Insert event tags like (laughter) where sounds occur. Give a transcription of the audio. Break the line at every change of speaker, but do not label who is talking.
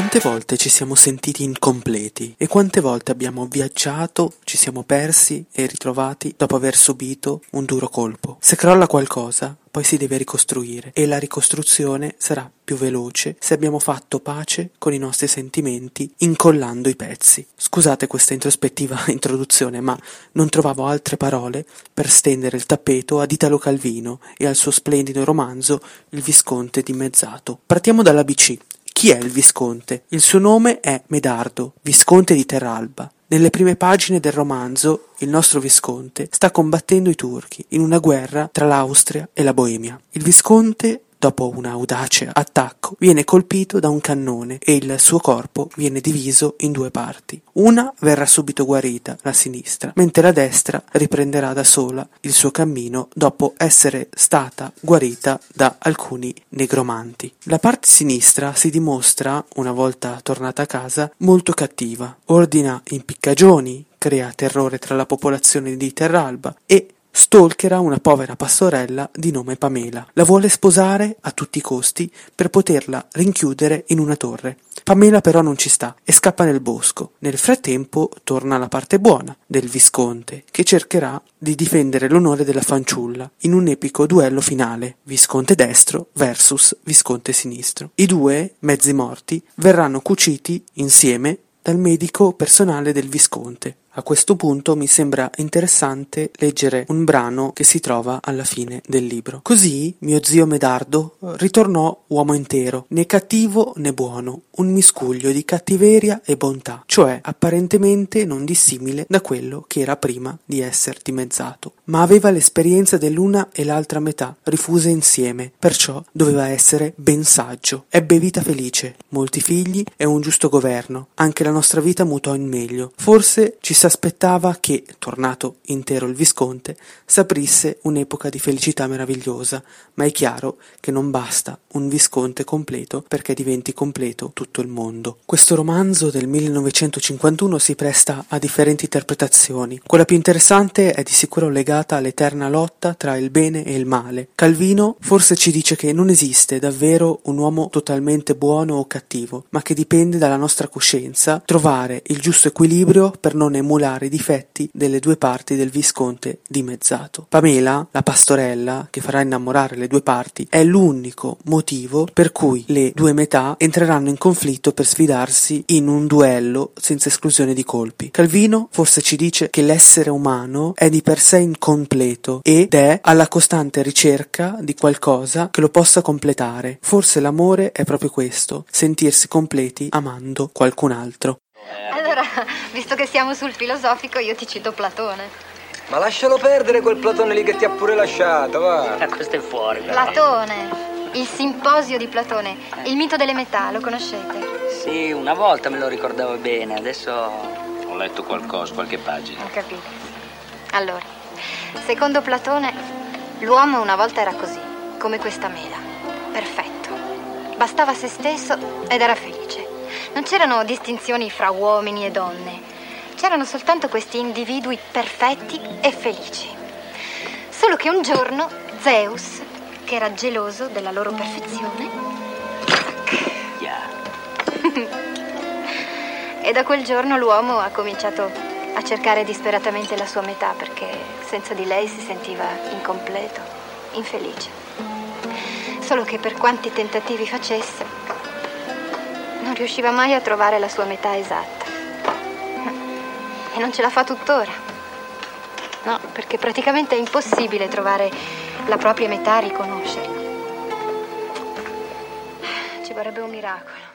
Quante volte ci siamo sentiti incompleti e quante volte abbiamo viaggiato, ci siamo persi e ritrovati dopo aver subito un duro colpo. Se crolla qualcosa, poi si deve ricostruire e la ricostruzione sarà più veloce se abbiamo fatto pace con i nostri sentimenti incollando i pezzi. Scusate questa introspettiva (laughs) introduzione, ma non trovavo altre parole per stendere il tappeto ad Italo Calvino e al suo splendido romanzo Il Visconte dimezzato. Partiamo dall'ABC. Chi è il Visconte? Il suo nome è Medardo, Visconte di Terralba. Nelle prime pagine del romanzo, il nostro Visconte sta combattendo i turchi in una guerra tra l'Austria e la Boemia. Il Visconte dopo un audace attacco, viene colpito da un cannone e il suo corpo viene diviso in due parti. Una verrà subito guarita, la sinistra, mentre la destra riprenderà da sola il suo cammino dopo essere stata guarita da alcuni negromanti. La parte sinistra si dimostra, una volta tornata a casa, molto cattiva. Ordina impiccagioni, crea terrore tra la popolazione di Terralba e stalkera una povera pastorella di nome Pamela. La vuole sposare a tutti i costi per poterla rinchiudere in una torre. Pamela però non ci sta e scappa nel bosco. Nel frattempo torna la parte buona del Visconte, che cercherà di difendere l'onore della fanciulla in un epico duello finale, Visconte destro versus Visconte sinistro. I due, mezzi morti, verranno cuciti insieme dal medico personale del Visconte. A questo punto mi sembra interessante leggere un brano che si trova alla fine del libro. Così mio zio Medardo ritornò uomo intero, né cattivo né buono, un miscuglio di cattiveria e bontà, cioè apparentemente non dissimile da quello che era prima di esser dimezzato. Ma aveva l'esperienza dell'una e l'altra metà, rifuse insieme, perciò doveva essere ben saggio. Ebbe vita felice, molti figli e un giusto governo. Anche la nostra vita mutò in meglio. Forse ci s'aspettava che, tornato intero il Visconte, s'aprisse un'epoca di felicità meravigliosa, ma è chiaro che non basta un Visconte completo perché diventi completo tutto il mondo. Questo romanzo del 1951 si presta a differenti interpretazioni. Quella più interessante è di sicuro legata all'eterna lotta tra il bene e il male. Calvino forse ci dice che non esiste davvero un uomo totalmente buono o cattivo, ma che dipende dalla nostra coscienza trovare il giusto equilibrio per non emulare emulare i difetti delle due parti del Visconte dimezzato. Pamela, la pastorella, che farà innamorare le due parti, è l'unico motivo per cui le due metà entreranno in conflitto per sfidarsi in un duello senza esclusione di colpi. Calvino forse ci dice che l'essere umano è di per sé incompleto ed è alla costante ricerca di qualcosa che lo possa completare. Forse l'amore è proprio questo, sentirsi completi amando qualcun altro.
Allora, (laughs) visto che siamo sul filosofico, io ti cito Platone.
Ma lascialo perdere quel Platone lì che ti ha pure lasciato, va.
Eh, questo è fuori, però.
Platone, il simposio di Platone, il mito delle metà, lo conoscete?
Sì, una volta me lo ricordavo bene, adesso ho letto qualcosa, qualche pagina.
Ho capito. Allora, secondo Platone, l'uomo una volta era così, come questa mela, perfetto. Bastava se stesso ed era felice. Non c'erano distinzioni fra uomini e donne, c'erano soltanto questi individui perfetti e felici. Solo che un giorno Zeus, che era geloso della loro perfezione, (laughs) e da quel giorno l'uomo ha cominciato a cercare disperatamente la sua metà perché senza di lei si sentiva incompleto, infelice. Solo che per quanti tentativi facesse, non riusciva mai a trovare la sua metà esatta. E non ce la fa tuttora. No, perché praticamente è impossibile trovare la propria metà e riconoscerla. Ci vorrebbe un miracolo.